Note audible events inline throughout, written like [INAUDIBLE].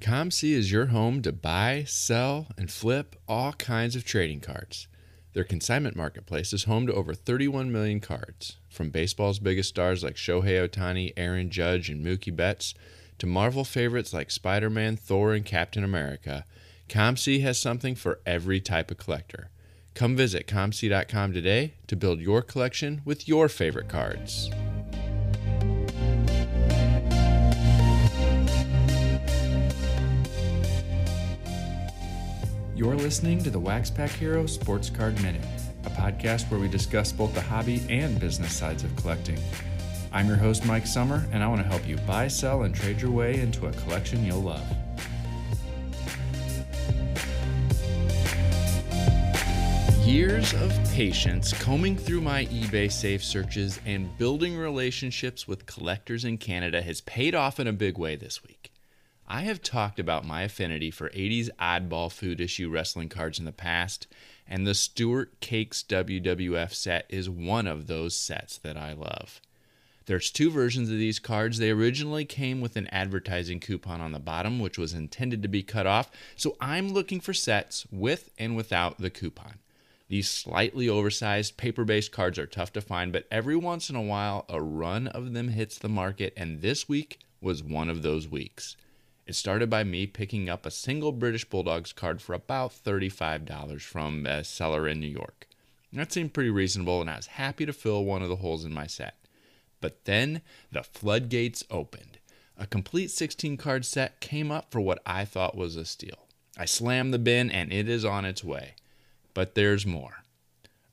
COMC is your home to buy, sell, and flip all kinds of trading cards. Their consignment marketplace is home to over 31 million cards, from baseball's biggest stars like Shohei Ohtani, Aaron Judge, and Mookie Betts, to Marvel favorites like Spider Man, Thor, and Captain America. COMC has something for every type of collector. Come visit COMC.com today to build your collection with your favorite cards. You're listening to the Wax Pack Hero Sports Card Minute, a podcast where we discuss both the hobby and business sides of collecting. I'm your host, Mike Sommer, and I want to help you buy, sell, and trade your way into a collection you'll love. Years of patience combing through my eBay safe searches and building relationships with collectors in Canada has paid off in a big way this week. I have talked about my affinity for 80s oddball food issue wrestling cards in the past, and the Stewart Cakes WWF set is one of those sets that I love. There's two versions of these cards. They originally came with an advertising coupon on the bottom, which was intended to be cut off, so I'm looking for sets with and without the coupon. These slightly oversized paper based cards are tough to find, but every once in a while a run of them hits the market, and this week was one of those weeks. It started by me picking up a single British Bulldogs card for about $35 from a seller in New York. That seemed pretty reasonable, and I was happy to fill one of the holes in my set. But then the floodgates opened. A complete 16 card set came up for what I thought was a steal. I slammed the bin, and it is on its way. But there's more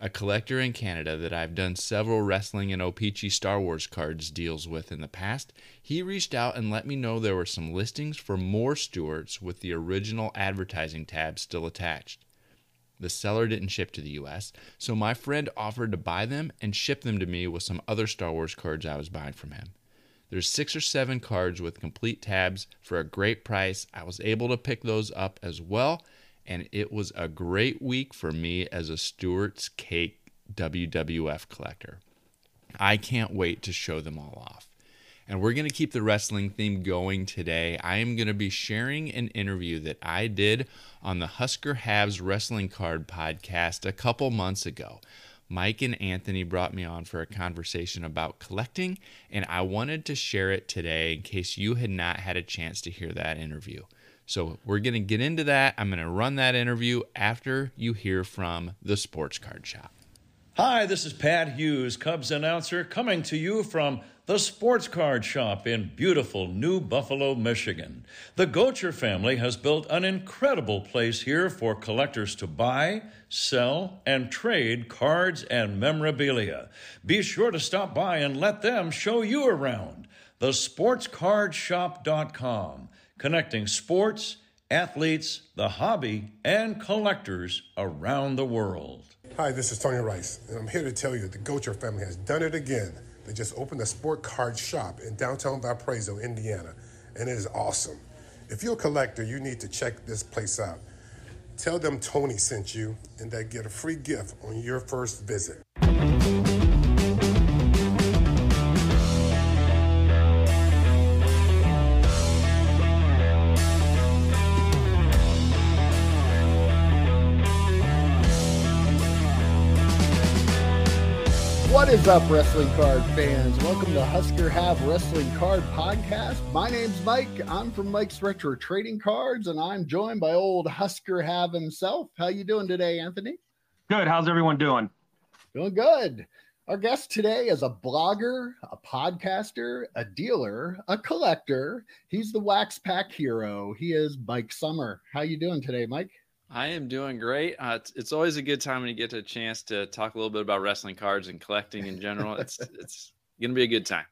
a collector in Canada that I've done several wrestling and O-Pee-Chee Star Wars cards deals with in the past, he reached out and let me know there were some listings for more Stewarts with the original advertising tab still attached. The seller didn't ship to the US, so my friend offered to buy them and ship them to me with some other Star Wars cards I was buying from him. There's six or seven cards with complete tabs for a great price. I was able to pick those up as well and it was a great week for me as a Stewart's Cake WWF collector. I can't wait to show them all off. And we're going to keep the wrestling theme going today. I am going to be sharing an interview that I did on the Husker Havs Wrestling Card podcast a couple months ago. Mike and Anthony brought me on for a conversation about collecting, and I wanted to share it today in case you had not had a chance to hear that interview. So we're going to get into that. I'm going to run that interview after you hear from the Sports Card Shop. Hi, this is Pat Hughes, Cubs announcer, coming to you from the Sports Card Shop in beautiful New Buffalo, Michigan. The Gocher family has built an incredible place here for collectors to buy, sell, and trade cards and memorabilia. Be sure to stop by and let them show you around. TheSportsCardShop.com connecting sports, athletes, the hobby, and collectors around the world. Hi, this is Tony Rice, and I'm here to tell you the Gocher family has done it again. They just opened a sport card shop in downtown Valparaiso, Indiana, and it is awesome. If you're a collector, you need to check this place out. Tell them Tony sent you, and they get a free gift on your first visit. Is up, wrestling card fans? Welcome to Husker Have Wrestling Card Podcast. My name's Mike. I'm from Mike's Retro Trading Cards, and I'm joined by old Husker Have himself. How you doing today, Anthony? Good. How's everyone doing? Doing good. Our guest today is a blogger, a podcaster, a dealer, a collector. He's the Wax Pack hero. He is Mike Sommer. How you doing today, Mike? I am doing great. Uh, it's, it's, always a good time when you get a chance to talk a little bit about wrestling cards and collecting in general. [LAUGHS] it's it's going to be a good time.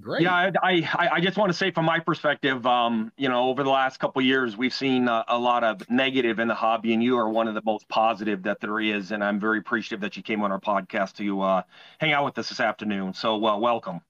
Great. Yeah, I, I, I just want to say from my perspective, um, you know, over the last couple years, we've seen a, a, lot of negative in the hobby, and you are one of the most positive that there is. And I'm very appreciative that you came on our podcast to uh, hang out with us this afternoon. So, uh, welcome.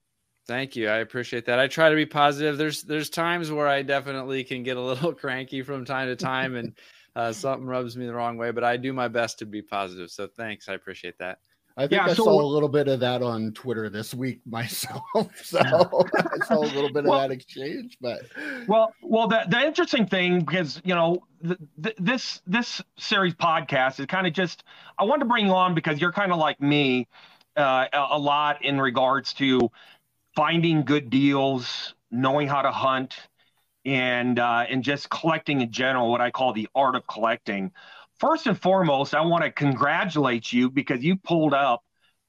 Thank you. I appreciate that. I try to be positive. There's there's times where I definitely can get a little [LAUGHS] cranky from time to time, and [LAUGHS] uh, something rubs me the wrong way, but I do my best to be positive. So thanks. I appreciate that. I think yeah, I so, saw a little bit of that on Twitter this week myself. [LAUGHS] So I saw a little bit well, of that exchange. But well, well, the, the interesting thing because you know the, the, this this series podcast is kind of just I wanted to bring you on because you're kind of like me uh, a, a lot in regards to finding good deals, knowing how to hunt, and uh, and just collecting in general. What I call the art of collecting first and foremost, I want to congratulate you because you pulled up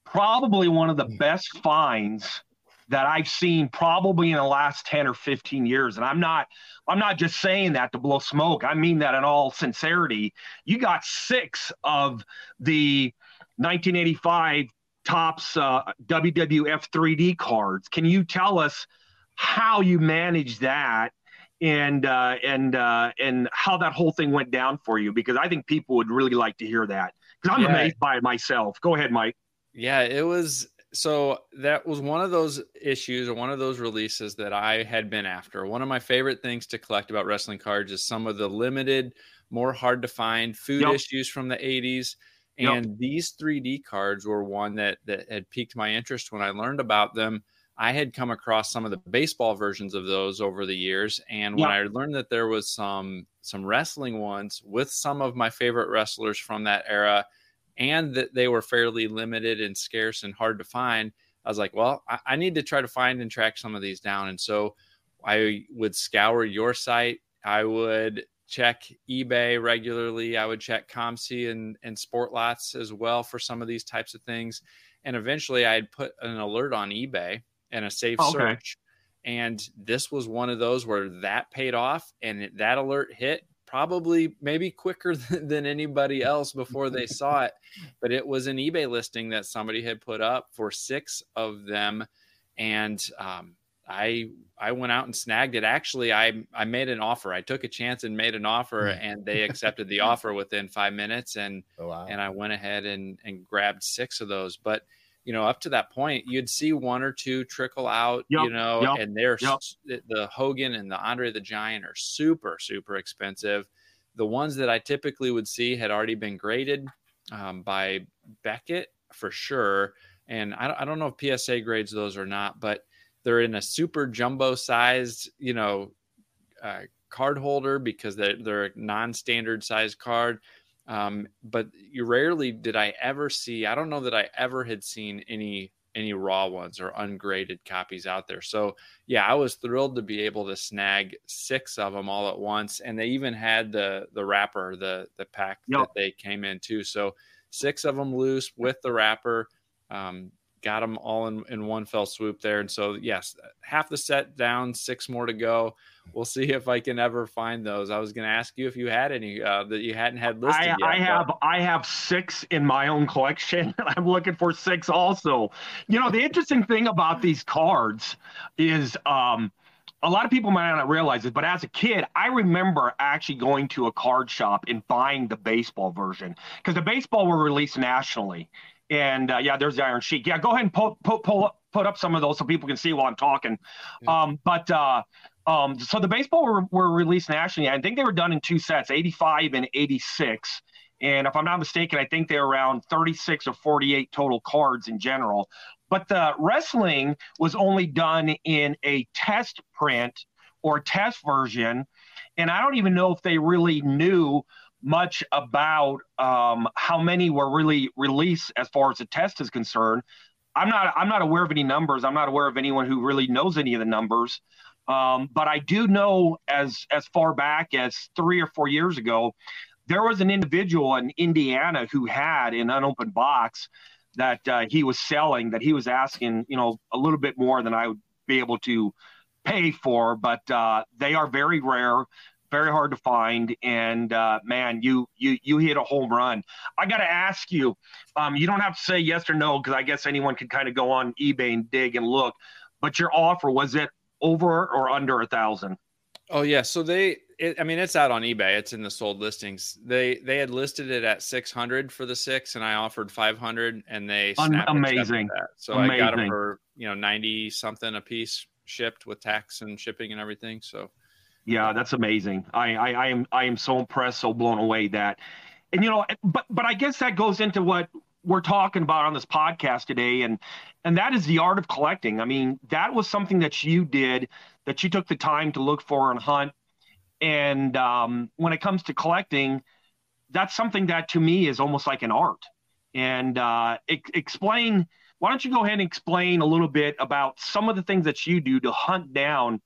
probably one of the best finds that I've seen probably in the last 10 or 15 years. And I'm not I'm not just saying that to blow smoke. I mean that in all sincerity. You got six of the 1985 Topps uh, WWF 3D cards. Can you tell us how you managed that and uh, and uh, and how that whole thing went down for you because I think people would really like to hear that because I'm yeah. amazed by it myself. Go ahead, Mike. Yeah, it was so that was one of those issues or one of those releases that I had been after. One of my favorite things to collect about wrestling cards is some of the limited, more hard to find food yep. issues from the 80s. And yep. these 3D cards were one that that had piqued my interest when I learned about them I had come across some of the baseball versions of those over the years, and when I learned that there was some some wrestling ones with some of my favorite wrestlers from that era, and that they were fairly limited and scarce and hard to find, I was like, well, I, I need to try to find and track some of these down. And so I would scour your site. I would check eBay regularly. I would check COMC and, and Sportlots as well for some of these types of things. And eventually I had put an alert on eBay and a safe okay. search. And this was one of those where that paid off and that alert hit probably maybe quicker [LAUGHS] than anybody else before they [LAUGHS] saw it. But it was an eBay listing that somebody had put up for six of them. And um, I I went out and snagged it. Actually, I I made an offer. I took a chance and made an offer, hmm. and they accepted the [LAUGHS] offer within five minutes. And oh, wow. and I went ahead and and grabbed six of those. But you know, up to that point, you'd see one or two trickle out, yep, you know, yep, and they're yep. the Hogan and the Andre the Giant are super, super expensive. The ones that I typically would see had already been graded um, by Beckett for sure. And I, I don't know if PSA grades those or not, but they're in a super jumbo sized, you know, uh, card holder because they're, they're a non standard size card. Um, but you rarely did I ever see. I don't know that I ever had seen any any raw ones or ungraded copies out there. So yeah, I was thrilled to be able to snag six of them all at once, and they even had the the wrapper, the the pack yep. that they came in too. So six of them loose with the wrapper. Um, got them all in, in one fell swoop there. And so, yes, half the set down, six more to go. We'll see if I can ever find those. I was going to ask you if you had any uh, that you hadn't had listed I, yet. I have, but... I have six in my own collection. [LAUGHS] I'm looking for six also. You know, the interesting thing about these cards is, um, a lot of people might not realize it, but as a kid, I remember actually going to a card shop and buying the baseball version because the baseball were released nationally. And uh, yeah, there's the Iron Sheik. Yeah, go ahead and pull, pull, pull up, put up some of those so people can see while I'm talking. Yeah. Um, but uh, um, so the baseball were, were released nationally. I think they were done in two sets, 85 and 86. And if I'm not mistaken, I think they're around 36 or 48 total cards in general. But the wrestling was only done in a test print or test version. And I don't even know if they really knew much about um, how many were really released as far as the test is concerned. I'm not I'm not aware of any numbers. I'm not aware of anyone who really knows any of the numbers. Um, but I do know as as far back as three or four years ago, there was an individual in Indiana who had an unopened box that uh, he was selling that he was asking, you know, a little bit more than I would be able to pay for. But uh, they are very rare very hard to find. And uh, man, you you you hit a home run. I got to ask you. Um, you don't have to say yes or no because I guess anyone can kind of go on eBay and dig and look. But your offer was it over or under a thousand? Oh yeah, so they. It, I mean, it's out on eBay. It's in the sold listings. They they had listed it at six hundred for the six, and I offered five hundred, and they Un- amazing. So amazing. I got them for you know ninety something a piece shipped with tax and shipping and everything. So yeah, that's amazing. I, I, I am I am so impressed, so blown away that, and you know, but but I guess that goes into what we're talking about on this podcast today, and and that is the art of collecting. I mean, that was something that you did that you took the time to look for and hunt. And um, when it comes to collecting, that's something that to me is almost like an art. And uh, explain. Why don't you go ahead and explain a little bit about some of the things that you do to hunt down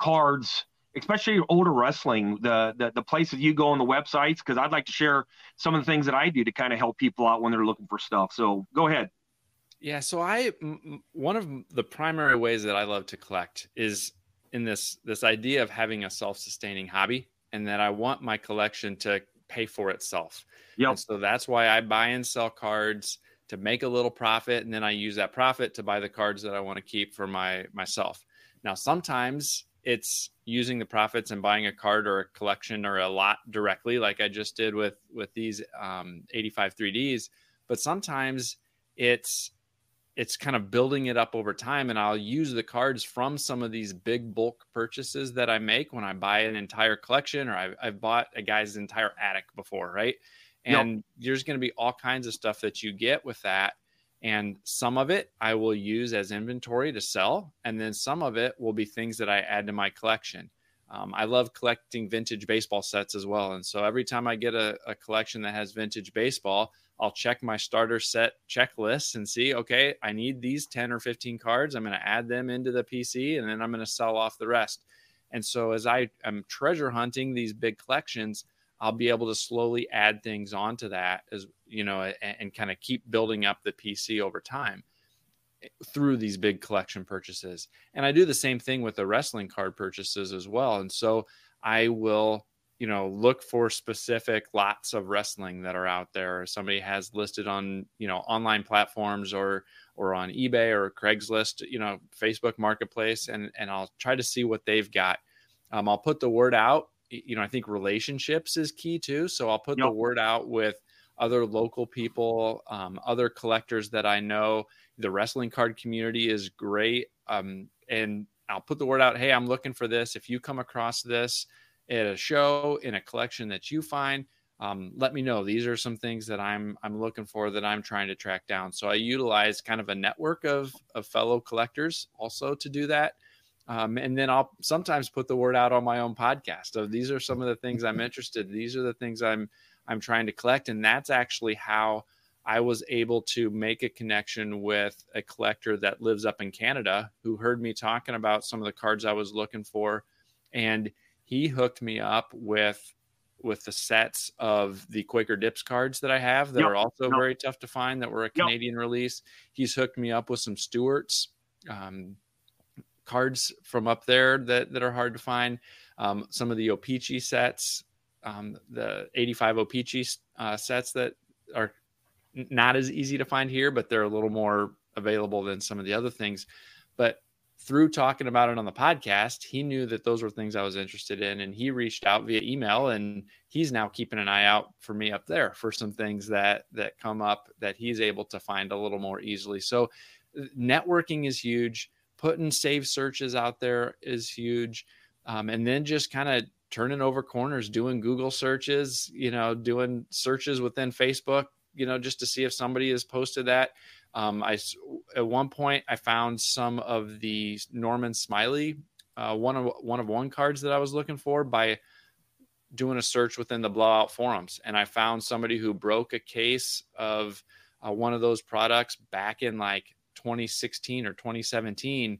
cards especially older wrestling, the, the the places you go on the websites, because I'd like to share some of the things that I do to kind of help people out when they're looking for stuff. So go ahead. Yeah, so I one of the primary ways that I love to collect is in this this idea of having a self-sustaining hobby, and that I want my collection to pay for itself. Yeah. So that's why I buy and sell cards to make a little profit, and then I use that profit to buy the cards that I want to keep for my myself. Now, sometimes it's using the profits and buying a card or a collection or a lot directly, like I just did with with these um, 85 3ds. But sometimes it's it's kind of building it up over time and i'll use the cards from some of these big bulk purchases that i make when i buy an entire collection or i've, I've bought a guy's entire attic before right and yep. there's going to be all kinds of stuff that you get with that and some of it I will use as inventory to sell. And then some of it will be things that I add to my collection. Um, I love collecting vintage baseball sets as well. And so every time I get a, a, collection that has vintage baseball, I'll check my starter set checklist and see, okay, I need these 10 or 15 cards. I'm going to add them into the PC and then I'm going to sell off the rest. And so as I am treasure hunting these big collections, I'll be able to slowly add things onto that as you know and, and kind of keep building up the PC over time eh, through these big collection purchases. And I do the same thing with the wrestling card purchases as well. And so I will you know look for specific lots of wrestling that are out there or somebody has listed on you know online platforms or or on ebay or craigslist you know facebook marketplace and and i'll try to see what they've got um, i'll put the word out you know, I think relationships is key too. So I'll put yep. the word out with other local people, um, other collectors that I know. The wrestling card community is great. Um, and I'll put the word out hey, I'm looking for this. If you come across this at a show, in a collection that you find, um, let me know. These are some things that I'm I'm looking for that I'm trying to track down. So I utilize kind of a network of of fellow collectors also to do that. Um, and then I'll sometimes put the word out on my own podcast. So these are some of the things I'm [LAUGHS] interested. These are the things I'm I'm trying to collect, and that's actually how I was able to make a connection with a collector that lives up in Canada who heard me talking about some of the cards I was looking for, and he hooked me up with with the sets of the Quaker Dips cards that I have that yep. are also yep. very tough to find that were a Canadian yep. release. He's hooked me up with some Stewarts. Um, cards from up there that, that are hard to find. Um, some of the O-Pee-Chee sets, um, the 85 O-Pee-Chee uh, sets that are not as easy to find here, but they're a little more available than some of the other things. But through talking about it on the podcast, he knew that those were things I was interested in, and he reached out via email, and he's now keeping an eye out for me up there for some things that that come up that he's able to find a little more easily. So, networking is huge putting save searches out there is huge. Um, and then just kind of turning over corners, doing Google searches, you know, doing searches within Facebook, you know, just to see if somebody has posted that. Um, I at one point I found some of the Norman Smiley uh, one of one of one cards that I was looking for by doing a search within the blowout forums, and I found somebody who broke a case of uh, one of those products back in like 2016 or 2017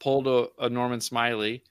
pulled a, a Norman Smiley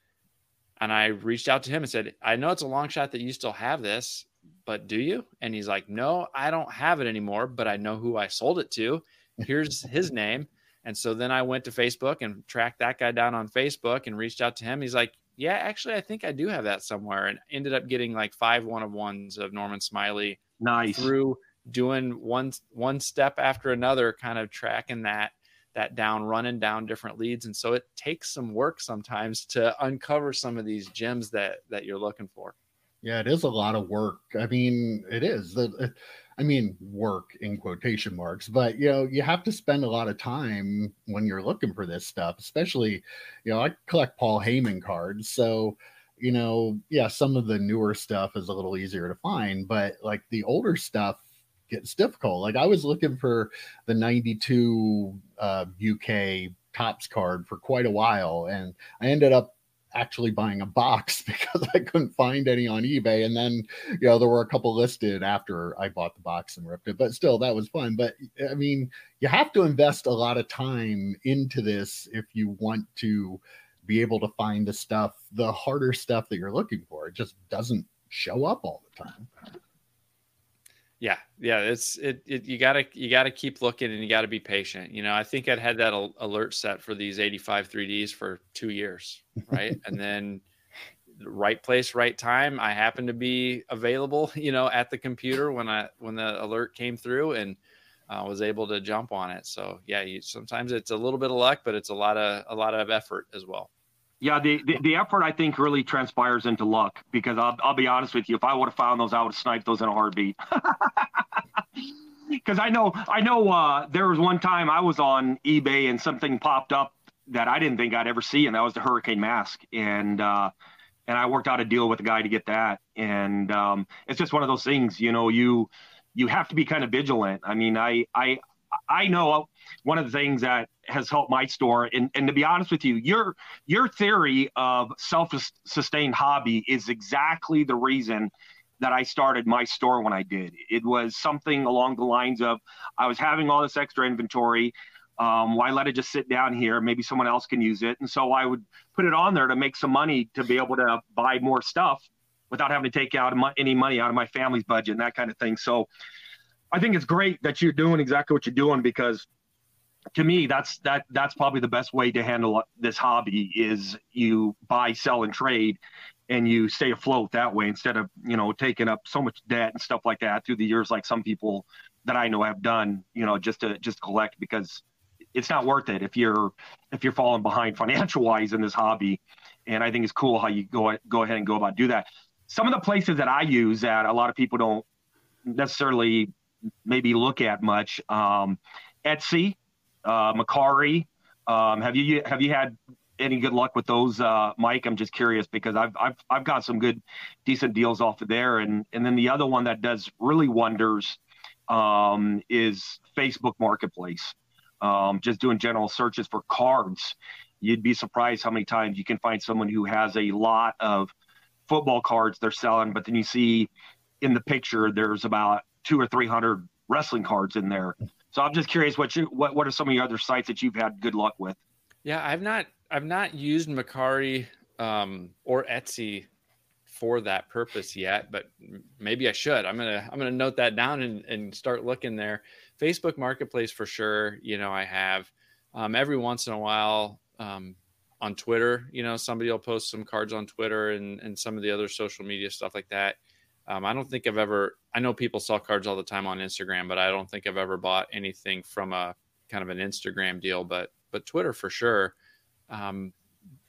and I reached out to him and said, I know it's a long shot that you still have this, but do you? And he's like, No, I don't have it anymore, but I know who I sold it to. Here's [LAUGHS] his name. And so then I went to Facebook and tracked that guy down on Facebook and reached out to him. He's like, Yeah, actually, I think I do have that somewhere. And ended up getting like five one of ones of Norman Smiley. Nice. Through doing one one step after another, kind of tracking that that down, running down different leads. And so it takes some work sometimes to uncover some of these gems that that you're looking for. Yeah, it is a lot of work. I mean, it is. The I mean, work in quotation marks, but you know, you have to spend a lot of time when you're looking for this stuff, especially, you know, I collect Paul Heyman cards. So, you know, yeah, some of the newer stuff is a little easier to find, but like the older stuff, gets difficult. Like I was looking for the 92 uh, UK Topps card for quite a while, and I ended up actually buying a box [LAUGHS] because I couldn't find any on eBay. And then, you know, there were a couple listed after I bought the box and ripped it, but still, that was fun. But I mean, you have to invest a lot of time into this if you want to be able to find the stuff, the harder stuff that you're looking for. It just doesn't show up all the time. Yeah, yeah, it's it, it you gotta you gotta keep looking and you gotta be patient. You know, I think I'd had that al- alert set for these 85 3Ds for two years, right? [LAUGHS] and then right place, right time. I happened to be available, [LAUGHS] you know, at the computer when I when the alert came through and uh, was able to jump on it. So yeah, you, sometimes it's a little bit of luck, but it's a lot of a lot of effort as well. Yeah, the, the, the, effort I think really transpires into luck because I'll, I'll be honest with you, if I would have found those, I would have sniped those in a heartbeat. [LAUGHS] Because I know I know uh, there was one time I was on eBay and something popped up that I didn't think I'd ever see, and that was the Hurricane mask, and uh, and I worked out a deal with a guy to get that, and um, it's just one of those things, you know, you you have to be kind of vigilant. I mean, I I I know one of the things that has helped my store, and, and to be honest with you, your your theory of self-sustained hobby is exactly the reason that I started my store when I did. It was something along the lines of I was having all this extra inventory. Um, why let it just sit down here? Maybe someone else can use it. And so I would put it on there to make some money to be able to buy more stuff without having to take out any money out of my family's budget and that kind of thing. So I think it's great that you're doing exactly what you're doing because to me that's that that's probably the best way to handle this hobby is you buy sell and trade and you stay afloat that way instead of you know taking up so much debt and stuff like that through the years like some people that I know have done you know just to just collect because it's not worth it if you're if you're falling behind [LAUGHS] financial wise in this hobby. And I think it's cool how you go go ahead and go about do that. Some of the places that I use that a lot of people don't necessarily maybe look at much. Um, Etsy, uh, Mercari. Um, have you have you had any good luck with those, uh, Mike? I'm just curious because I've I've I've got some good, decent deals off of there, and and then the other one that does really wonders um, is Facebook Marketplace. Um, just doing general searches for cards, you'd be surprised how many times you can find someone who has a lot of football cards they're selling, but then you see in the picture there's about two or three hundred wrestling cards in there. So I'm just curious what you what what are some of your other sites that you've had good luck with? Yeah, I've not I've not used Mercari um, or Etsy for that purpose yet, but maybe I should. I'm gonna I'm gonna note that down and, and start looking there. Facebook Marketplace for sure. You know, I have um, every once in a while um, on Twitter. You know, somebody will post some cards on Twitter and and some of the other social media stuff like that. Um, I don't think I've ever. I know people sell cards all the time on Instagram, but I don't think I've ever bought anything from a kind of an Instagram deal. But but Twitter for sure. Um,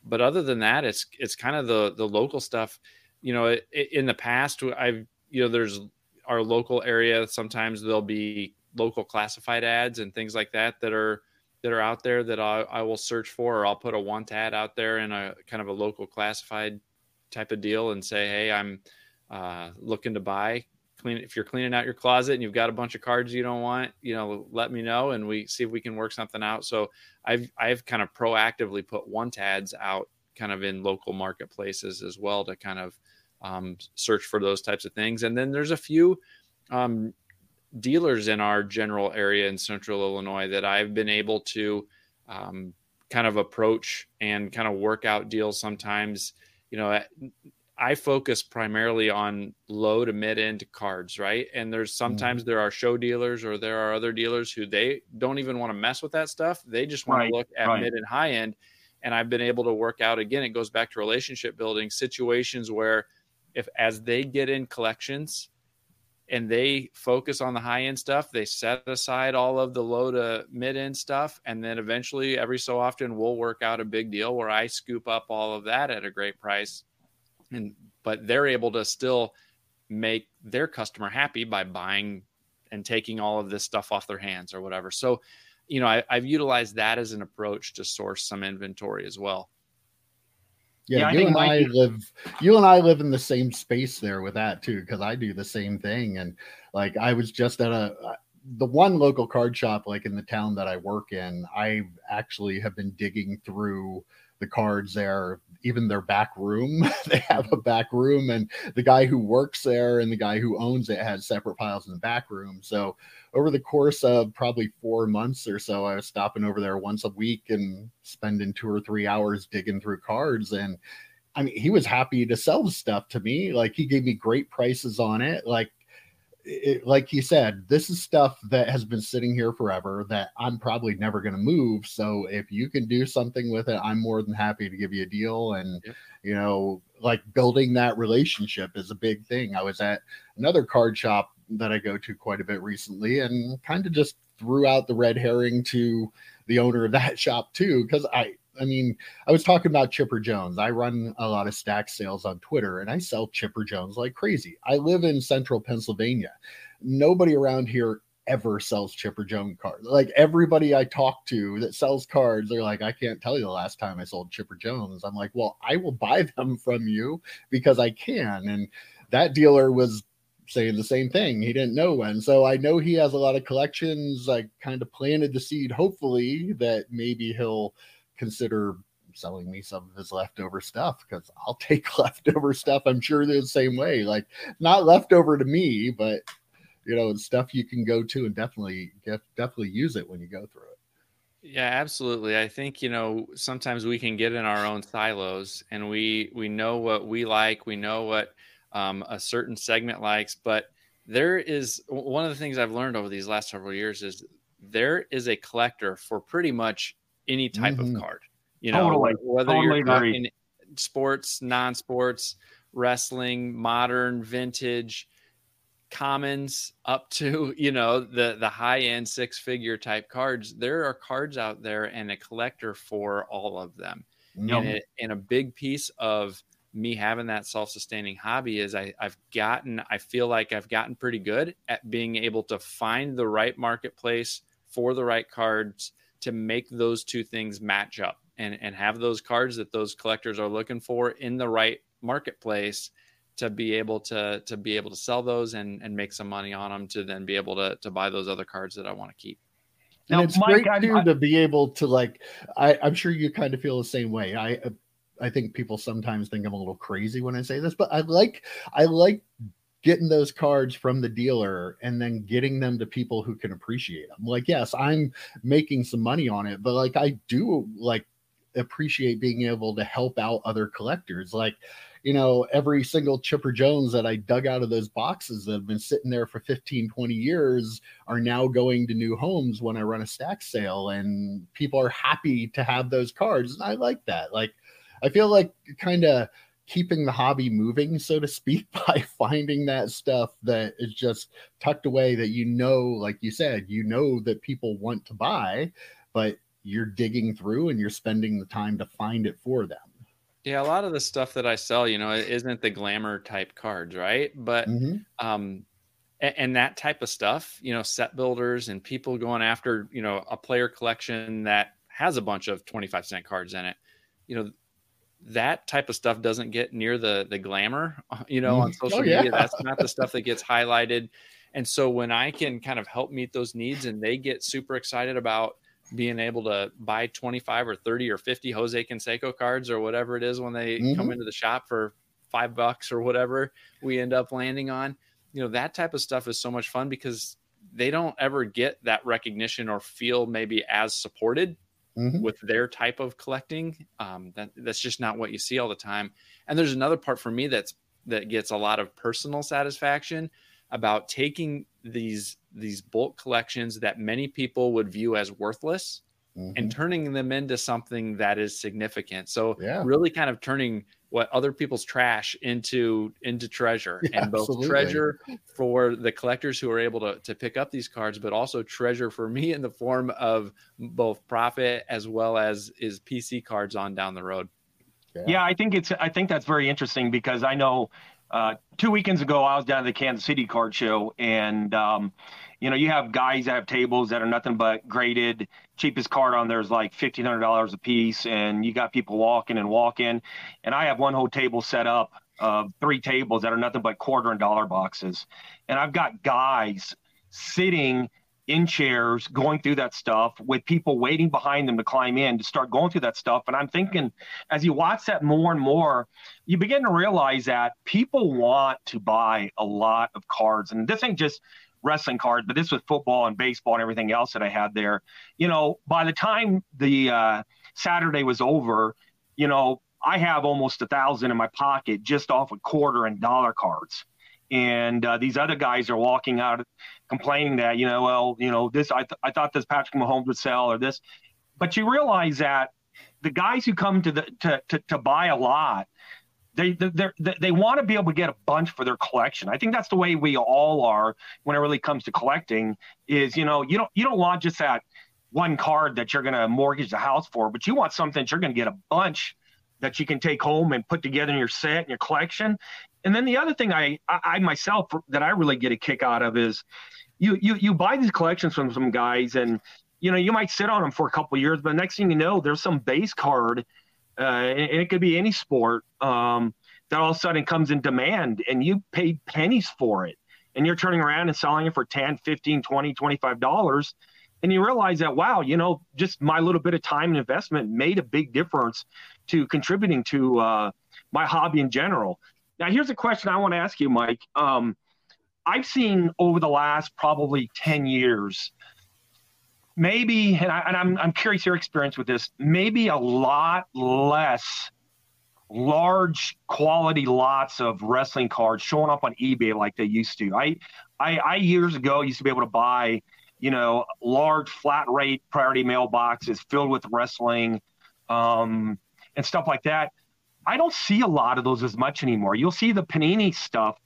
but other than that, it's it's kind of the the local stuff. You know, it, it, in the past, I've you know, there's our local area. Sometimes there'll be local classified ads and things like that that are that are out there that I, I will search for, or I'll put a want ad out there in a kind of a local classified type of deal and say, hey, I'm uh, looking to buy, clean if you're cleaning out your closet and you've got a bunch of cards you don't want, you know, let me know and we see if we can work something out. So I've I've kind of proactively put want ads out kind of in local marketplaces as well to kind of um, search for those types of things. And then there's a few um, dealers in our general area in central Illinois that I've been able to um, kind of approach and kind of work out deals sometimes. You know, I focus primarily on low to mid end cards, right? And there's sometimes mm-hmm. there are show dealers or there are other dealers who they don't even want to mess with that stuff. They just want right, to look at right. mid and high end. And I've been able to work out again, it goes back to relationship building situations where if as they get in collections and they focus on the high end stuff, they set aside all of the low to mid end stuff. And then eventually, every so often, we'll work out a big deal where I scoop up all of that at a great price and but they're able to still make their customer happy by buying and taking all of this stuff off their hands or whatever. So, you know, I, have utilized that as an approach to source some inventory as well. Yeah, yeah you and I live. You and I live in the same space there with that too, because I do the same thing. And like, I was just at a uh, the one local card shop, like in the town that I work in. I actually have been digging through the cards there, even their back room. [LAUGHS] they have a mm-hmm. back room, and the guy who works there and the guy who owns it has separate piles in the back room. So, over the course of probably four months or so, I was stopping over there once a week and spending two or three hours digging through cards. And I mean, he was happy to sell stuff to me. Like, he gave me great prices on it. Like, it, like you said, this is stuff that has been sitting here forever that I'm probably never going to move. So if you can do something with it, I'm more than happy to give you a deal. And, yep. you know, like building that relationship is a big thing. I was at another card shop that I go to quite a bit recently and kind of just threw out the red herring to the owner of that [LAUGHS] shop too. Cause I, I mean, I was talking about Chipper Jones. I run a lot of stack sales on Twitter and I sell Chipper Jones like crazy. I live in central Pennsylvania. Nobody around here ever sells Chipper Jones cards. Like everybody I talk to that sells cards, they're like, I can't tell you the last time I sold Chipper Jones. I'm like, well, I will buy [LAUGHS] them from you because I can. And that dealer was saying the same thing. He didn't know when. So I know he has a lot of collections. I kind of planted the seed, hopefully, that maybe he'll consider selling me some of his leftover stuff because I'll [LAUGHS] take leftover stuff. I'm sure the same way. Like not leftover to me, but you know, stuff you can go to and definitely definitely use it when you go through it. Yeah, absolutely. I think, you know, sometimes we can get in our own silos and we we know what we like, we know what um, a certain segment likes, but there is one of the things I've learned over these last several years is there is a collector for pretty much any type mm-hmm. of card. You know, totally. whether totally you're talking sports, non-sports, wrestling, modern, vintage, commons, up to [LAUGHS] you know the the high end six figure type cards. There are cards out there and a collector for all of them. Yep. And, it, and a big piece of me having that self-sustaining hobby is I, I've gotten I feel like I've gotten pretty good at being able to find the right marketplace for the right cards to make those two things match up and, and have those cards that those collectors are looking for in the right marketplace to be able to to be able to sell those and and make some money on them to then be able to to buy those other cards that I want to keep. And now, it's Mike, great too I, to be able to like. I, I'm sure you kind of feel the same way. I I think people sometimes think I'm a little crazy when I say this, but I like I like getting those cards from the dealer and then getting them to people who can appreciate them. Like, yes, I'm making some money on it, but like I do like appreciate being able to help out other collectors. Like, you know, every single Chipper Jones that I dug out of those boxes that have been sitting there for 15, 20 years are now going to new homes when I run a stack sale and people are happy to have those cards. And I like that. Like, I feel like kind of keeping the hobby moving, so to speak, [LAUGHS] by finding that stuff that is just tucked away that you know, like you said, you know that people want to buy, but you're digging through and you're spending the time to find it for them. Yeah, a lot of the stuff that I sell, you know, isn't the glamour type cards, right? But mm-hmm. um and, and that type of stuff, you know, set builders and people going after, you know, a player collection that has a bunch of 25 cent cards in it. You know, that type of stuff doesn't get near the the glamour, [LAUGHS] you know, on mm. social oh, media. That's not the [LAUGHS] stuff that gets highlighted. And so when I can kind of help meet those needs and they get super excited about being able to buy 25 or 30 or 50 Jose Canseco cards or whatever it is when they mm-hmm. come into the shop for five bucks or whatever we end up landing on, you know, that type of stuff is so much fun because they don't ever get that recognition or feel maybe as supported mm-hmm. with their type of collecting. Um, that that's just not what you see all the time. And there's another part for me that's that gets a lot of personal satisfaction about taking these these bulk collections that many people would view as worthless mm-hmm. and turning them into something that is significant. So yeah. really kind of turning what other people's trash into into treasure yeah, and both absolutely. treasure for the collectors who are able to, to pick up these cards but also treasure for me in the form of both profit as well as is pc cards on down the road yeah. yeah i think it's i think that's very interesting because i know uh, two weekends ago, I was down at the Kansas City Card Show, and um, you know, you have guys that have tables that are nothing but graded. Cheapest card on there is like fifteen hundred dollars a piece, and you got people walking and walking. And I have one whole table set up of uh, three tables that are nothing but quarter and dollar boxes, and I've got guys sitting in chairs going through that stuff with people waiting behind them to climb in to start going through that stuff. And I'm thinking, as you watch that more and more, you begin to realize that people want to buy a lot of cards. And this ain't just wrestling cards, but this was football and baseball and everything else that I had there. You know, by the time the uh, Saturday was over, you know, I have almost a thousand in my pocket just off of quarter and dollar cards and uh, these other guys are walking out complaining that you know well you know this I, th- I thought this Patrick Mahomes would sell or this but you realize that the guys who come to the to to, to buy a lot they they they want to be able to get a bunch for their collection I think that's the way we all are when it really comes to collecting is you know you don't you don't want just that one card that you're going to mortgage the house for but you want something that you're going to get a bunch that you can take home and put together in your set and your collection. And then the other thing I, I, I myself that I really get a kick out of is you you you buy these collections from some guys and you know you might sit on them for a couple years, but next thing you know, there's some base card, uh, and, it could be any sport um, that all of a sudden comes in demand, and you paid pennies for it, and you're turning around and selling it for 10 15 20 25 dollars. And you realize that wow you know just my little bit of time and investment made a big difference to contributing to uh, my hobby in general. Now here's a question i want to ask you mike. Um, i've seen over the last probably 10 years maybe and, I, am I'm, I'm curious your experience with this maybe a lot less large quality lots of wrestling cards showing up on ebay like they used to i i, I years ago used to be able to buy you know, large flat rate priority mailboxes filled with wrestling um, and stuff like that. I don't see a lot of those as much anymore. You'll see the Panini stuff,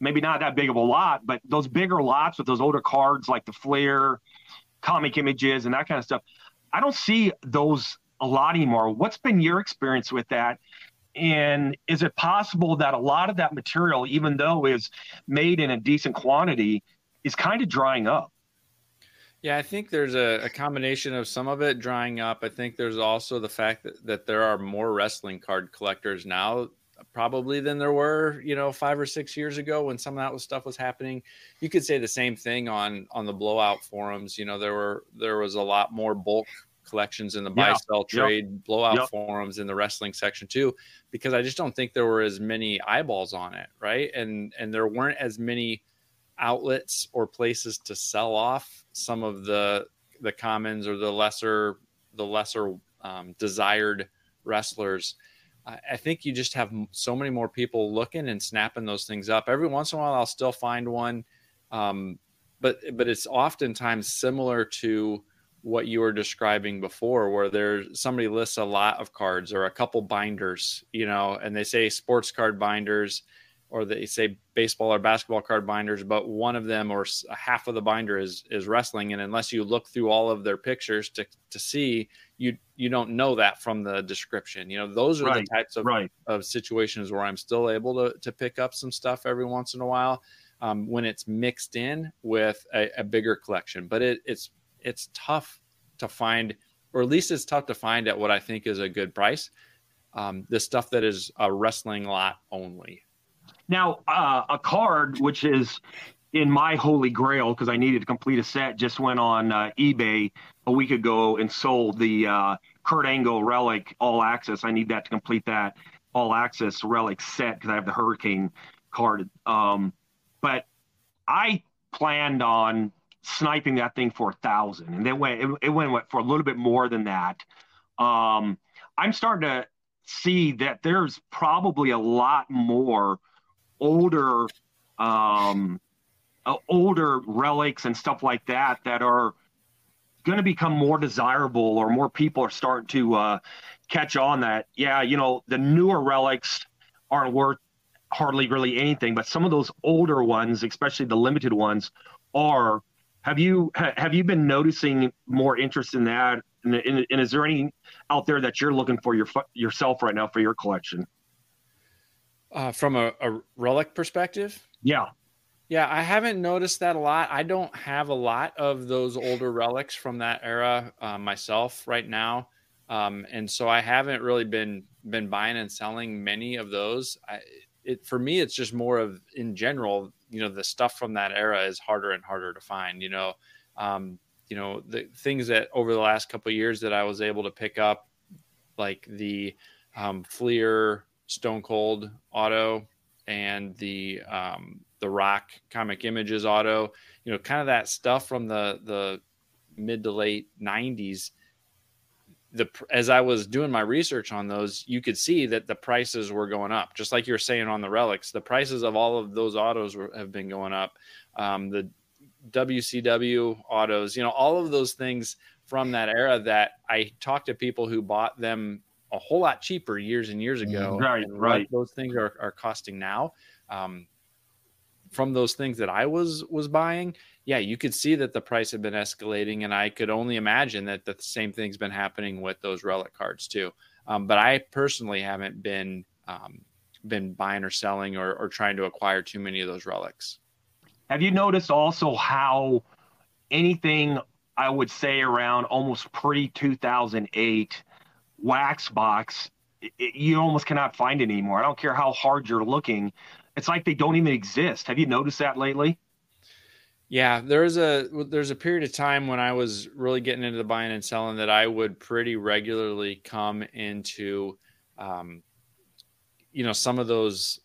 maybe not that big of a lot, but those bigger lots with those older cards like the Fleer, comic images, and that kind of stuff. I don't see those a lot anymore. What's been your experience with that? And is it possible that a lot of that material, even though is made in a decent quantity, is kind of drying up? Yeah, I think there's a, a, combination of some of it drying up. I think there's also the fact that, that there are more wrestling card collectors now, probably than there were, you know, five or six years ago when some of that was, stuff was happening. You could say the same thing on on the blowout forums. You know, there were there was a lot more bulk collections in the buy sell trade yep. blowout yep. forums in the wrestling section too, because I just don't think there were as many eyeballs on it, right? And and there weren't as many outlets or places to sell off some of the the commons or the lesser the lesser um, desired wrestlers. I, think you just have so many more people looking and snapping those things up. Every once in a while, I'll still find one, um, but but it's oftentimes similar to what you were describing before, where there's somebody lists a lot of cards or a couple binders, you know, and they say sports card binders or they say baseball or basketball card binders, but one of them or half of the binder is is wrestling, and unless you look through all of their pictures to to see, you you don't know that from the description. You know, those are right, the types of right. of situations where I'm still able to to pick up some stuff every once in a while um, when it's mixed in with a, a bigger collection. But it, it's it's tough to find, or at least it's tough to find at what I think is a good price. Um, the stuff that is a wrestling lot only now, uh, a card which is in my holy grail because I needed to complete a set just went on uh, eBay a week ago and sold the uh, Kurt Angle Relic All Access. I need that to complete that All Access Relic set because I have the Hurricane card. Um, but I planned on sniping that thing for a thousand, and then went it, it went for a little bit more than that. Um, I'm starting to see that there's probably a lot more older um, uh, older relics and stuff like that that are going to become more desirable or more people are starting to uh, catch on that yeah you know the newer relics aren't worth hardly really anything but some of those older ones especially the limited ones are. Have you have you been noticing more interest in that? And, and, and is there any out there that you're looking for your yourself right now for your collection Uh, from a, a relic perspective, yeah, yeah, I haven't noticed that a lot. I don't have a lot of those older relics from that era uh, myself right now, um, and so I haven't really been been buying and selling many of those. I, it for me, it's just more of in general. You know, the stuff from that era is harder and harder to find. You know, um, you know the things that over the last couple years that I was able to pick up, like the um, Fleer Stone Cold auto and the um, the Rock comic images auto, you know, kind of that stuff from the the mid to late '90s. The as I was doing my research on those, you could see that the prices were going up, just like you're saying on the relics. The prices of all of those autos were, have been going up. Um, the WCW autos, you know, all of those things from that era that I talked to people who bought them a whole lot cheaper years and years ago. Mm-hmm. Right, right. Those things are, are costing now. Um, from those things that I was was buying, yeah, you could see that the price had been escalating, and I could only imagine that the same thing's been happening with those relic cards too. Um, but I personally haven't been um, been buying or selling or, or trying to acquire too many of those relics. Have you noticed also how anything I would say around almost pre 2008 wax box, it, you almost cannot find it anymore. I don't care how hard you're looking. It's like they don't even exist. Have you noticed that lately? Yeah, there's a there's a period of time when I was really getting into the buying and selling that I would pretty regularly come into, um, you know, some of those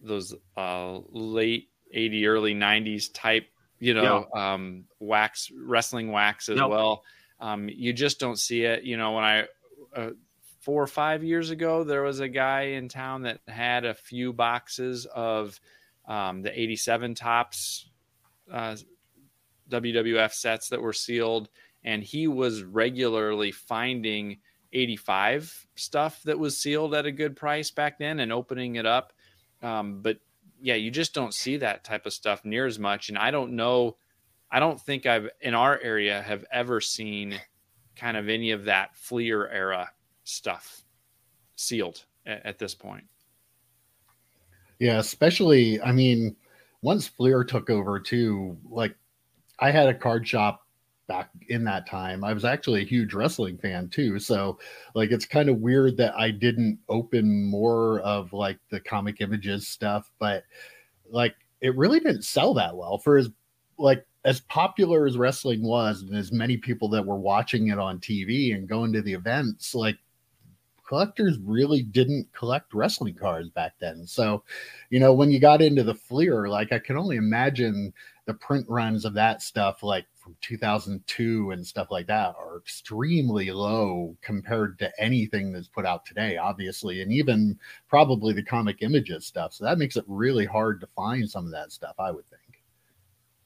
those uh, late 80 early 90s type you know yeah. um, wax wrestling wax as yep. well um, you just don't see it you know when i uh, four or five years ago there was a guy in town that had a few boxes of um, the 87 Topps uh, wwf sets that were sealed and he was regularly finding 85 stuff that was sealed at a good price back then and opening it up um, but yeah, you just don't see that type of stuff near as much. And I don't know, I don't think I've in our area have ever seen kind of any of that Fleer era stuff sealed at, at this point. Yeah, especially, I mean, once Fleer took over too, like I had a card shop back in that time. I was actually a huge wrestling fan too. So like it's kind of weird that I didn't open more of like the comic images stuff, but like it really didn't sell that well for as like as popular as wrestling was and as many people that were watching it on TV and going to the events, like collectors really didn't collect wrestling cards back then. So, you know, when you got into the Fleer, like I can only imagine the print runs of that stuff, like from 2002 and stuff like that are extremely low compared to anything that's put out today, obviously, and even probably the comic images stuff. So that makes it really hard to find some of that stuff, I would think.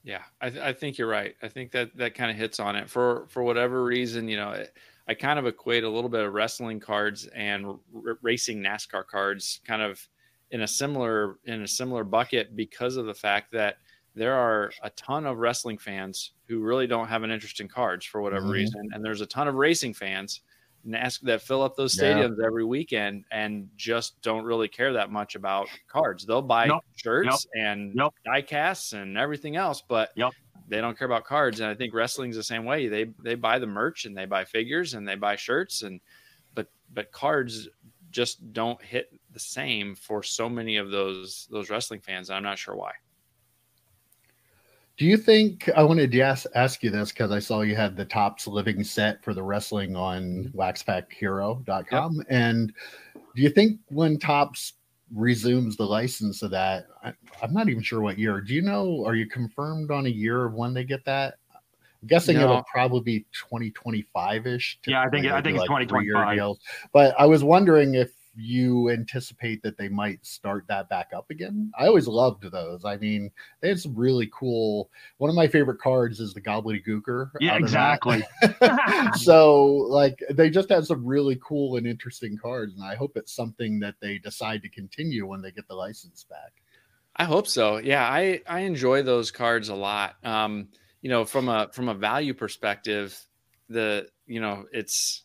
Yeah, I, th- I think you're right. I think that that kind of hits on it for for whatever reason. You know, it, I kind of equate a little bit of wrestling cards and r- racing NASCAR cards, kind of in a similar in a similar bucket because of the fact that there are a ton of wrestling fans who really don't have an interest in cards for whatever mm-hmm. reason, and there's a ton of racing fans that fill up those stadiums yeah. every weekend and just don't really care that much about cards. They'll buy nope. shirts yep. and yep. die casts and everything else, but yep. they don't care about cards. And I think wrestling's the same way. They they buy the merch and they buy figures and they buy shirts and but but cards just don't hit the same for so many of those those wrestling fans. I'm not sure why. Do you think I wanted to ask, ask you this because I saw you had the Topps living set for the wrestling on mm-hmm. waxpackhero.com. Yep. And do you think when Topps resumes the license of that, I, am not even sure what year. Do you know? Are you confirmed on a year of when they get that? I'm guessing no. it'll probably be 2025 ish. Yeah, I think I think it's like 2025. But I was wondering if you anticipate that they might start that back up again? I always loved those. I mean, they had some really cool. One of my favorite cards is the Gobbledygooker. Yeah, exactly. [LAUGHS] [LAUGHS] so, like, they just had some really cool and interesting cards, and I hope it's something that they decide to continue when they get the license back. I hope so. Yeah, I I enjoy those cards a lot. Um, you know, from a from a value perspective, the you know it's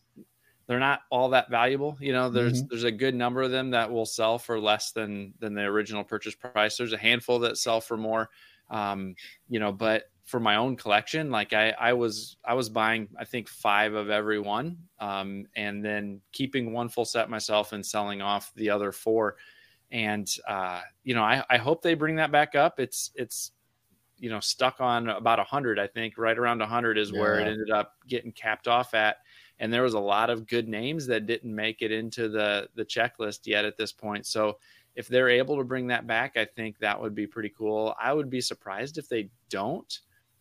they're not all that valuable. You know, there's Mhm. there's a good number of them that will sell for less than than the original purchase price. There's a handful that sell for more. Um, you know, but for my own collection, like I I was I was buying I think five of every one, um, and then keeping one full set myself and selling off the other four. And uh, you know, I I hope they bring that back up. It's it's you know stuck on about a 100 i think right around a 100 is where it ended up getting capped off at and there was a lot of good names that didn't make it into the the checklist yet at this point so if they're able to bring that back i think that would be pretty cool i would be surprised if they don't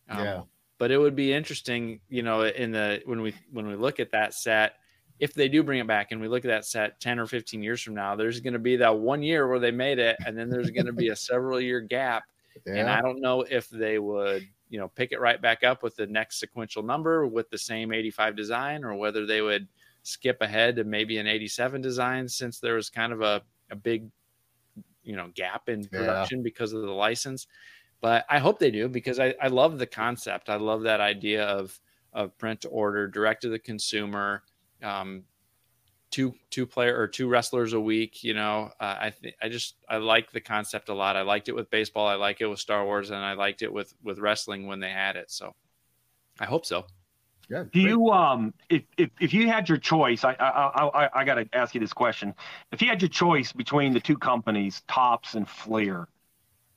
Um, Yeah. but it would be interesting you know in the when we when we look at that set if they do bring it back and we look at that set 10 or 15 years from now there's going to be that one year where they made it and then there's going to be a several year gap Yeah. and I don't know if they would, you know, pick it right back up with the next sequential number with the same 85 design or whether they would skip ahead to maybe an 87 design since there was kind of a, a big, you know, gap in Yeah. production because of the license. But I hope they do because I, I love the concept. I love that idea of, of print to order, direct to the consumer, um, two two player or two wrestlers a week. You know, uh, I think I just I like the concept a lot. I liked it with baseball. I like it with Star Wars, and I liked it with with wrestling when they had it. So I hope so. Yeah, Do great. you um if if, if you had your choice, I I I, I, I got to ask you this question. If you had your choice between the two companies, Topps and Fleer,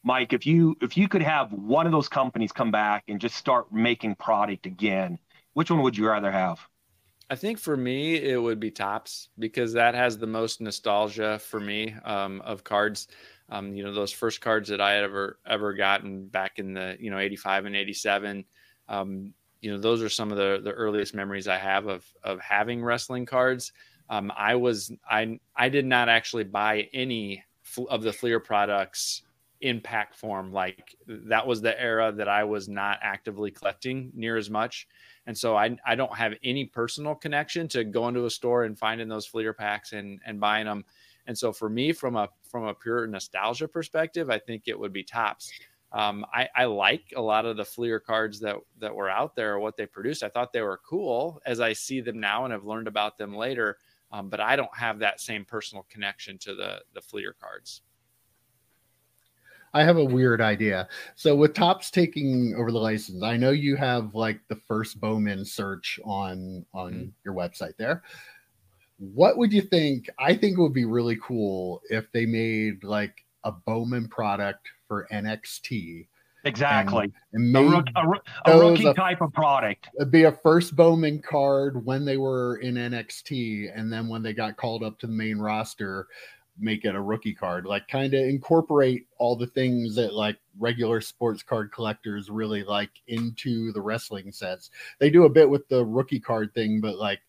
Mike, if you if you could have one of those companies come back and just start making product again, which one would you rather have? I think for me it would be Topps because that has the most nostalgia for me um, of cards. Um, you know, those first cards that I had ever ever gotten back in the you know eighty five and eighty seven. Um, you know, those are some of the the earliest memories I have of of having wrestling cards. Um, I was I I did not actually buy any of the Fleer products in pack form. Like that was the era that I was not actively collecting near as much. And so I, I don't have any personal connection to going to a store and finding those Fleer packs and, and buying them. And so for me, from a from a pure nostalgia perspective, I think it would be Topps. Um, I, I like a lot of the Fleer cards that that were out there, what they produced. I thought they were cool as I see them now and have learned about them later. Um, but I don't have that same personal connection to the the Fleer cards. I have a weird idea. So with Topps taking over the license, I know you have like the first Bowman search on on Mhm. your website there. What would you think? I think it would be really cool if they made like a Bowman product for NXT Exactly. and a, made rook, a, a rookie a- type of product. it'd be a first Bowman card when they were in NXT, and then when they got called up to the main roster, make it a rookie card. Like kind of incorporate all the things that like regular sports card collectors really like into the wrestling sets. They do a bit with the rookie card thing, but like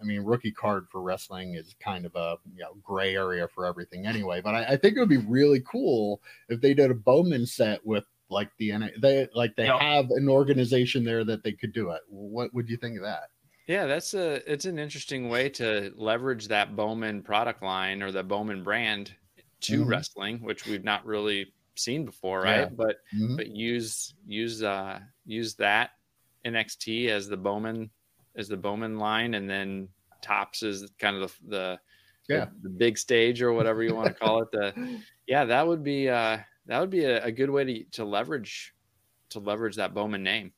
I mean, rookie card for wrestling is kind of a you know gray area for everything anyway. But I, I think it would be really cool if they did a Bowman set with like the they like they Yep. have an organization there that they could do it. What would you think of that? Yeah, that's a it's an interesting way to leverage that Bowman product line or the Bowman brand to Mhm. wrestling, which we've not really seen before, right? Yeah. But Mhm. but use use uh use that NXT as the Bowman as the Bowman line, and then Topps is kind of the the, Yeah. the, the big stage or whatever you want to call it. The [LAUGHS] yeah, that would be uh that would be a, a good way to to leverage to leverage that Bowman name.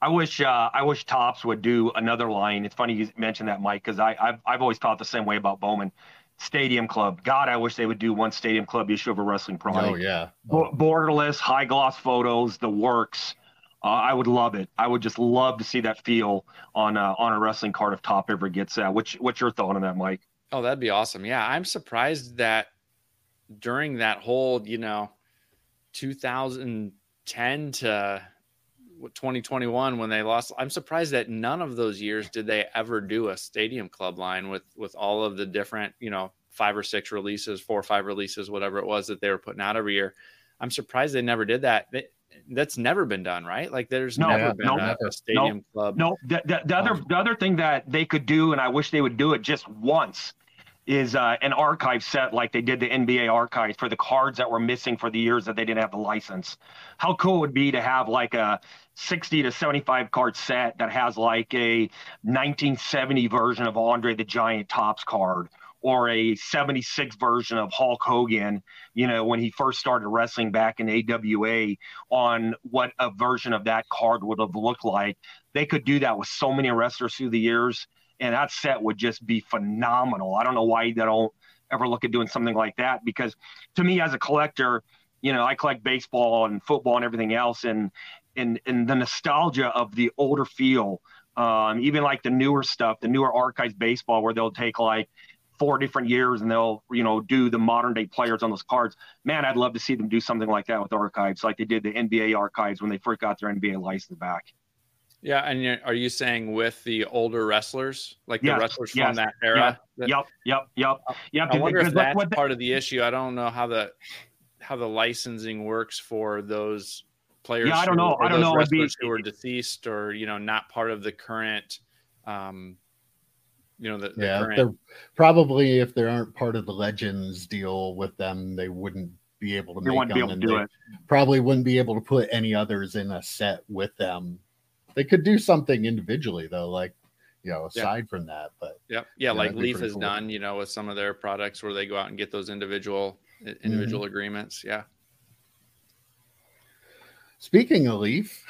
I wish uh, I wish Topps would do another line. It's funny you mentioned that, Mike, because I I've, I've always thought the same way about Bowman. Stadium Club. God, I wish they would do one Stadium Club issue of a wrestling product. Oh yeah. Bo- borderless, high gloss photos, the works. Uh, I would love it. I would just love to see that feel on uh, on a wrestling card if Top ever gets that. What's what's your thought on that, Mike? Oh, that'd be awesome. Yeah, I'm surprised that during that whole, you know, 2010 to what, 2021 when they lost, I'm surprised that none of those years did they ever do a stadium club line with with all of the different, you know, five or six releases, four or five releases, whatever it was that they were putting out every year. I'm surprised they never did that. They- that's never been done, right? Like there's No, never been no, a, a stadium club. No, the, the, the other the other thing that they could do, and I wish they would do it just once, is uh, an archive set like they did the NBA archives for the cards that were missing for the years that they didn't have the license. How cool it would be to have like a 60 to 75 card set that has like a 1970 version of Andre the Giant Topps card or a 76 version of Hulk Hogan, you know, when he first started wrestling back in AWA on what a version of that card would have looked like. They could do that with so many wrestlers through the years and that set would just be phenomenal. I don't know why they don't ever look at doing something like that because to me as a collector, you know, I collect baseball and football and everything else, and and and the nostalgia of the older feel, um, even like the newer stuff, the newer archives baseball, where they'll take like four different years and they'll you know do the modern day players on those cards. Man, I'd love to see them do something like that with archives, like they did the NBA archives when they first got their NBA license back. Yeah, and are you saying with the older wrestlers, like yes, the wrestlers yes, from that era? That, yep, yep, yep, yep. I wonder if that's what, part of the issue. I don't know how the how the licensing works for those players. Yeah, I don't know. I don't know. Wrestlers be, who are deceased or you know not part of the current. Um, you know, the, the yeah, current... they're probably if they aren't part of the Legends deal with them, they wouldn't be able to. They wouldn't be able to do it. Probably wouldn't be able to put any others in a set with them they could do something individually though, like you know, aside yeah. from that. But yep, yeah, like Leaf has cool. done, you know, with some of their products where they go out and get those individual individual mm-hmm. agreements. Yeah. Speaking of Leaf,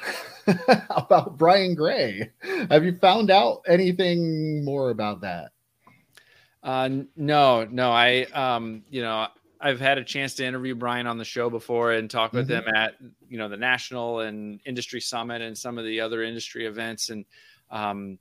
[LAUGHS] about Brian Gray, have you found out anything more about that? Uh, no, no. I, um, you know, I've had a chance to interview Brian on the show before and talk with mm-hmm. him at you know the national and industry summit and some of the other industry events and um,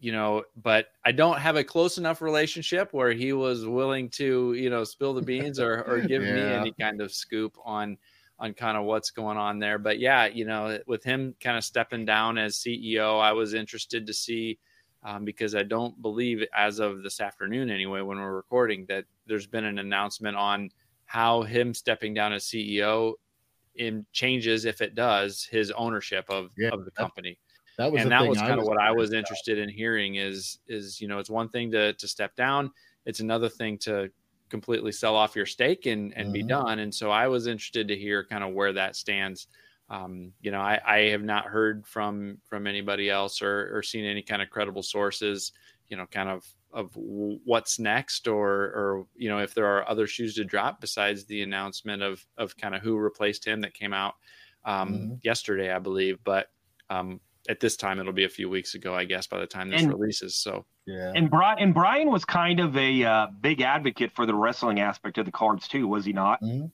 you know but I don't have a close enough relationship where he was willing to you know spill the beans or or give [LAUGHS] yeah. me any kind of scoop on on kind of what's going on there but yeah you know with him kind of stepping down as CEO I was interested to see um, because I don't believe, as of this afternoon anyway, when we're recording, that there's been an announcement on how him stepping down as CEO in changes, if it does, his ownership of, yeah, of the company. That was and that was kind of what I was about. interested in hearing. Is is you know it's one thing to to step down, it's another thing to completely sell off your stake and and mm-hmm. be done. And so I was interested to hear kind of where that stands um, you know, I, I, have not heard from from anybody else or, or seen any kind of credible sources, you know, kind of of what's next or or you know if there are other shoes to drop besides the announcement of of kind of who replaced him that came out um, mm-hmm. yesterday, I believe. But um, at this time, it'll be a few weeks ago, I guess, by the time this and, releases. So yeah. And Brian and Brian was kind of a uh, big advocate for the wrestling aspect of the cards too, was he not? Mm-hmm.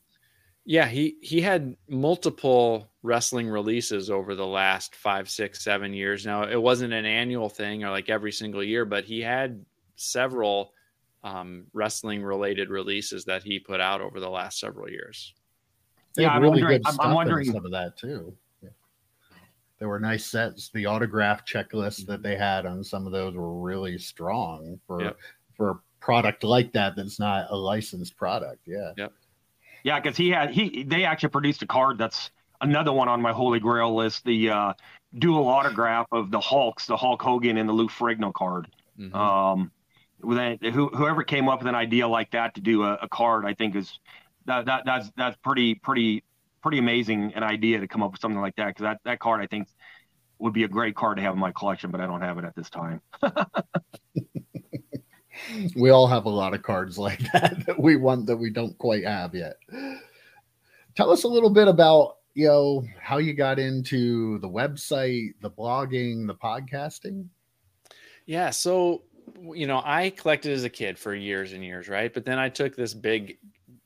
Yeah, he he had multiple wrestling releases over the last five, six, seven years. Now it wasn't an annual thing or like every single year, but he had several um, wrestling related releases that he put out over the last several years. They yeah, I'm really good stuff I'm wondering some of that too. Yeah. There were nice sets. The autograph checklist that they had on some of those were really strong for yep. for a product like that that's not a licensed product. Yeah. Yep. Yeah, because he had he they actually produced a card that's another one on my holy grail list. The uh, dual autograph of the Hulks, the Hulk Hogan and the Lou Ferrigno card. Mm-hmm. Um, who, whoever came up with an idea like that to do a, a card, I think is that, that that's that's pretty pretty pretty amazing an idea to come up with something like that because that that card I think would be a great card to have in my collection, but I don't have it at this time. [LAUGHS] we all have a lot of cards like [LAUGHS] that that we want that we don't quite have yet. Tell us a little bit about you know how you got into the website, the blogging, the podcasting. Yeah, so you know, I collected as a kid for years and years, right? But then I took this big,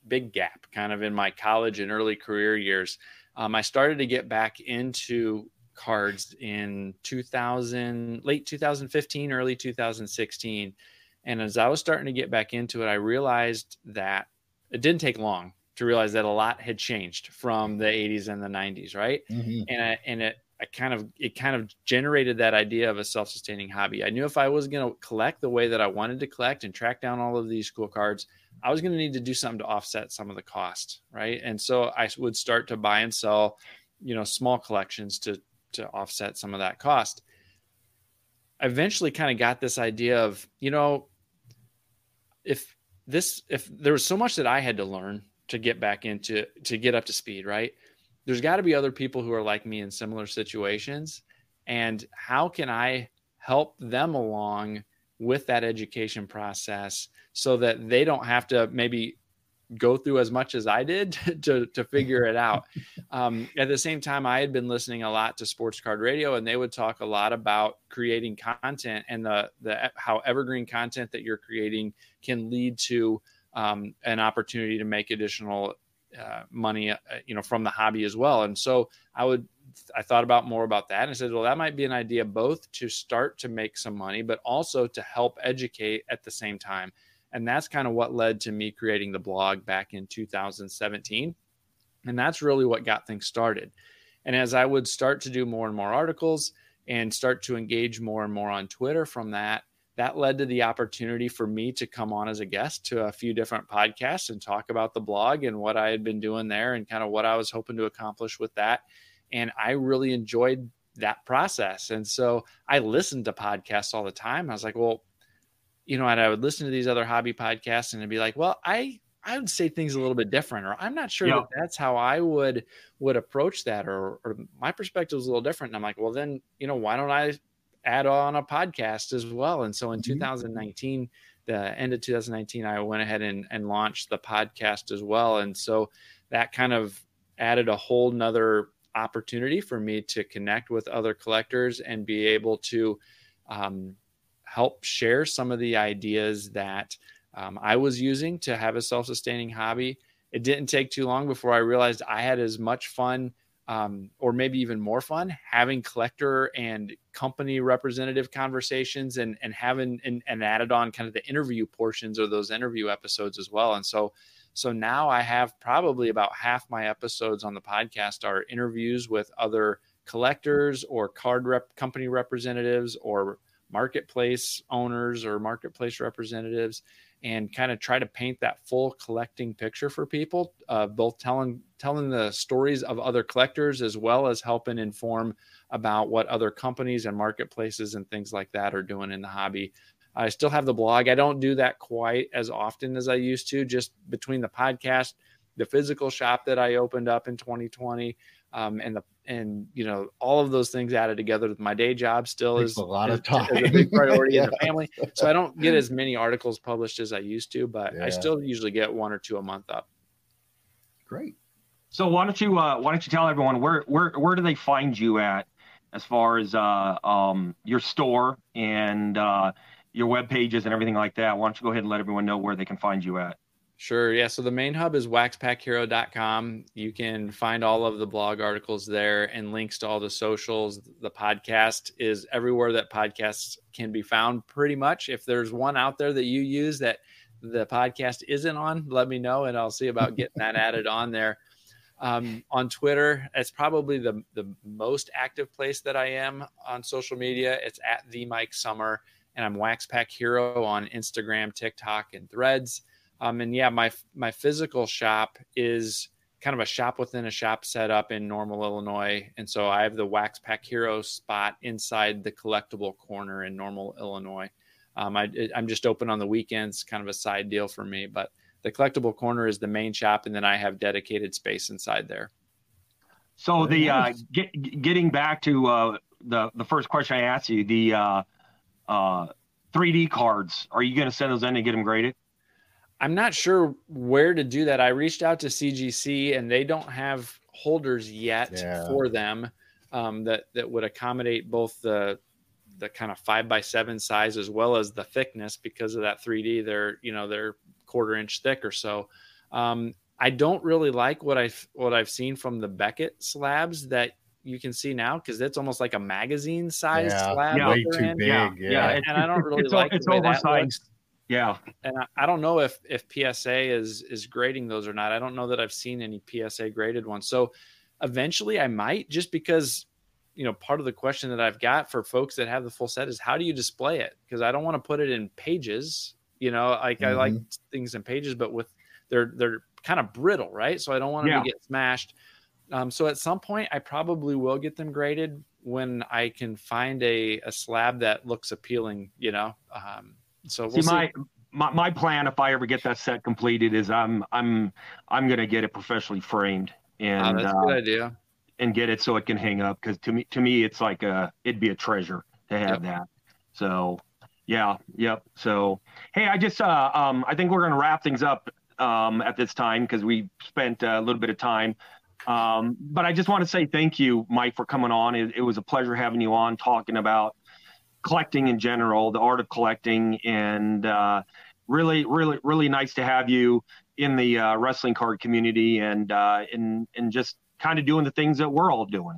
big gap kind of in my college and early career years. Um, I started to get back into cards in 2000, late 2015, early 2016 and as I was starting to get back into it, I realized that it didn't take long to realize that a lot had changed from the 80s and the 90s, right? Mm-hmm. And I, and it I kind of it kind of generated that idea of a self-sustaining hobby. I knew if I was going to collect the way that I wanted to collect and track down all of these cool cards, I was going to need to do something to offset some of the cost, right? And so I would start to buy and sell, you know, small collections to to offset some of that cost. I eventually kind of got this idea of, you know, if this if there was so much that I had to learn to get back into to get up to speed, right? There's got to be other people who are like me in similar situations. And how can I help them along with that education process so that they don't have to maybe go through as much as I did [LAUGHS] to, to figure it out. [LAUGHS] Um, at the same time, I had been listening a lot to Sports Card Radio, and they would talk a lot about creating content and the the how evergreen content that you're creating can lead to um, an opportunity to make additional uh, money, uh, you know, from the hobby as well. And so I would I thought about more about that and I said, well, that might be an idea both to start to make some money, but also to help educate at the same time. And that's kind of what led to me creating the blog back in 2017. And that's really what got things started. And as I would start to do more and more articles and start to engage more and more on Twitter from that, that led to the opportunity for me to come on as a guest to a few different podcasts and talk about the blog and what I had been doing there and kind of what I was hoping to accomplish with that. And I really enjoyed that process. And so I listened to podcasts all the time. I was like, well, you know, and I would listen to these other hobby podcasts and I'd be like, well, I I would say things a little bit different, or I'm not sure yeah. that that's how I would would approach that, or or my perspective is a little different. And I'm like, well, then you know, why don't I add on a podcast as well? And so in mm-hmm. 2019, the end of 2019, I went ahead and and launched the podcast as well, and so that kind of added a whole nother opportunity for me to connect with other collectors and be able to um, help share some of the ideas that um, I was using to have a self sustaining hobby. It didn't take too long before I realized I had as much fun, um, or maybe even more fun, having collector and company representative conversations and, and having and, and added on kind of the interview portions of those interview episodes as well. And so, so now I have probably about half my episodes on the podcast are interviews with other collectors or card rep company representatives or marketplace owners or marketplace representatives and kind of try to paint that full collecting picture for people uh, both telling telling the stories of other collectors as well as helping inform about what other companies and marketplaces and things like that are doing in the hobby. I still have the blog. I don't do that quite as often as i used to just between the podcast the physical shop that i opened up in 2020 um, and the and you know all of those things added together with my day job still is a lot is, of time is a big priority yeah. in the [LAUGHS] family. So i don't get as many articles published as i used to but yeah. i still usually get one or two a month up. Great. So why don't you uh, why don't you tell everyone where where where do they find you at as far as uh, um, your store and uh, your web pages and everything like that? Why don't you go ahead and let everyone know where they can find you at Sure. Yeah. So the main hub is waxpackhero.com. You can find all of the blog articles there and links to all the socials. The podcast is everywhere that podcasts can be found, pretty much. If there's one out there that you use that the podcast isn't on, let me know and I'll see about getting that [LAUGHS] added on there. Um, on Twitter, it's probably the, the most active place that I am on social media. It's at the Mike Sommer, and I'm Waxpack Hero on Instagram, TikTok, and Threads. Um, and yeah, my my physical shop is kind of a shop within a shop set up in Normal, Illinois, and so I have the Wax Pack Hero spot inside the collectible corner in Normal, Illinois. Um, I, I'm just open on the weekends, kind of a side deal for me, but the collectible corner is the main shop, and then I have dedicated space inside there. So the uh, get, getting back to uh, the the first question I asked you, the uh, 3D uh, cards, are you going to send those in and get them graded? I'm not sure where to do that. I reached out to CGC and they don't have holders yet yeah. for them um, that that would accommodate both the the kind of five by seven size as well as the thickness because of that 3D. They're you know they're quarter inch thick or so. Um, I don't really like what I what I've seen from the Beckett slabs that you can see now because it's almost like a magazine size yeah, slab. Way too big. Yeah, yeah. and I don't really it's, like it's the way oversized. Yeah, and I, I, don't know if if PSA is is grading those or not. I don't know that I've seen any PSA graded ones. So eventually, I might just because you know part of the question that I've got for folks that have the full set is how do you display it? Because I don't want to put it in pages. You know, like mm-hmm. I like mm-hmm. things in pages, but with they're they're kind of brittle, right? So I don't want them yeah. to get smashed. Um, so at some point, I probably will get them graded when I can find a, a slab that looks appealing, you know. Um, so we'll see, my my, my plan if I ever get that set completed is I'm I'm I'm gonna get it professionally framed and oh, that's a good uh, idea and get it so it can hang up because to me to me it's like a it'd be a treasure to have yep. that. So yeah, yep. So hey, I just uh, um I think we're gonna wrap things up um at this time because we spent a little bit of time. Um, but I just want to say thank you, Mike, for coming on. It, it was a pleasure having you on talking about collecting in general, the art of collecting, and uh, really, really, really nice to have you in the uh, wrestling card community and uh, and and just kind of doing the things that we're all doing.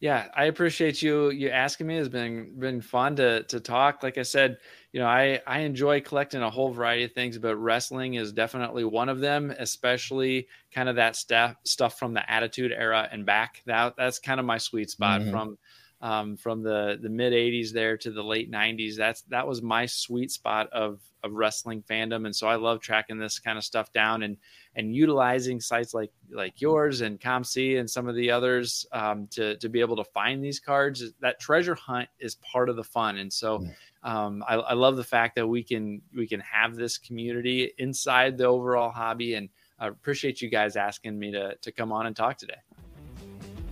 Yeah, I appreciate you you asking me. It's been been fun to to talk. Like I said, you know, I I enjoy collecting a whole variety of things, but wrestling is definitely one of them. Especially kind of that stuff stuff from the Attitude Era and back. That that's kind of my sweet spot mm-hmm. from um, from the the mid '80s there to the late '90s. That's that was my sweet spot of of wrestling fandom, and so I love tracking this kind of stuff down and and utilizing sites like like yours and COMC and some of the others um, to to be able to find these cards. That treasure hunt is part of the fun, and so. Um, I, I love the fact that we can we can have this community inside the overall hobby, and I appreciate you guys asking me to to come on and talk today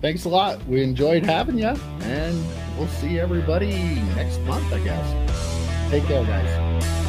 thanks a lot. We enjoyed having you, and we'll see everybody next month, I guess. Take care, guys.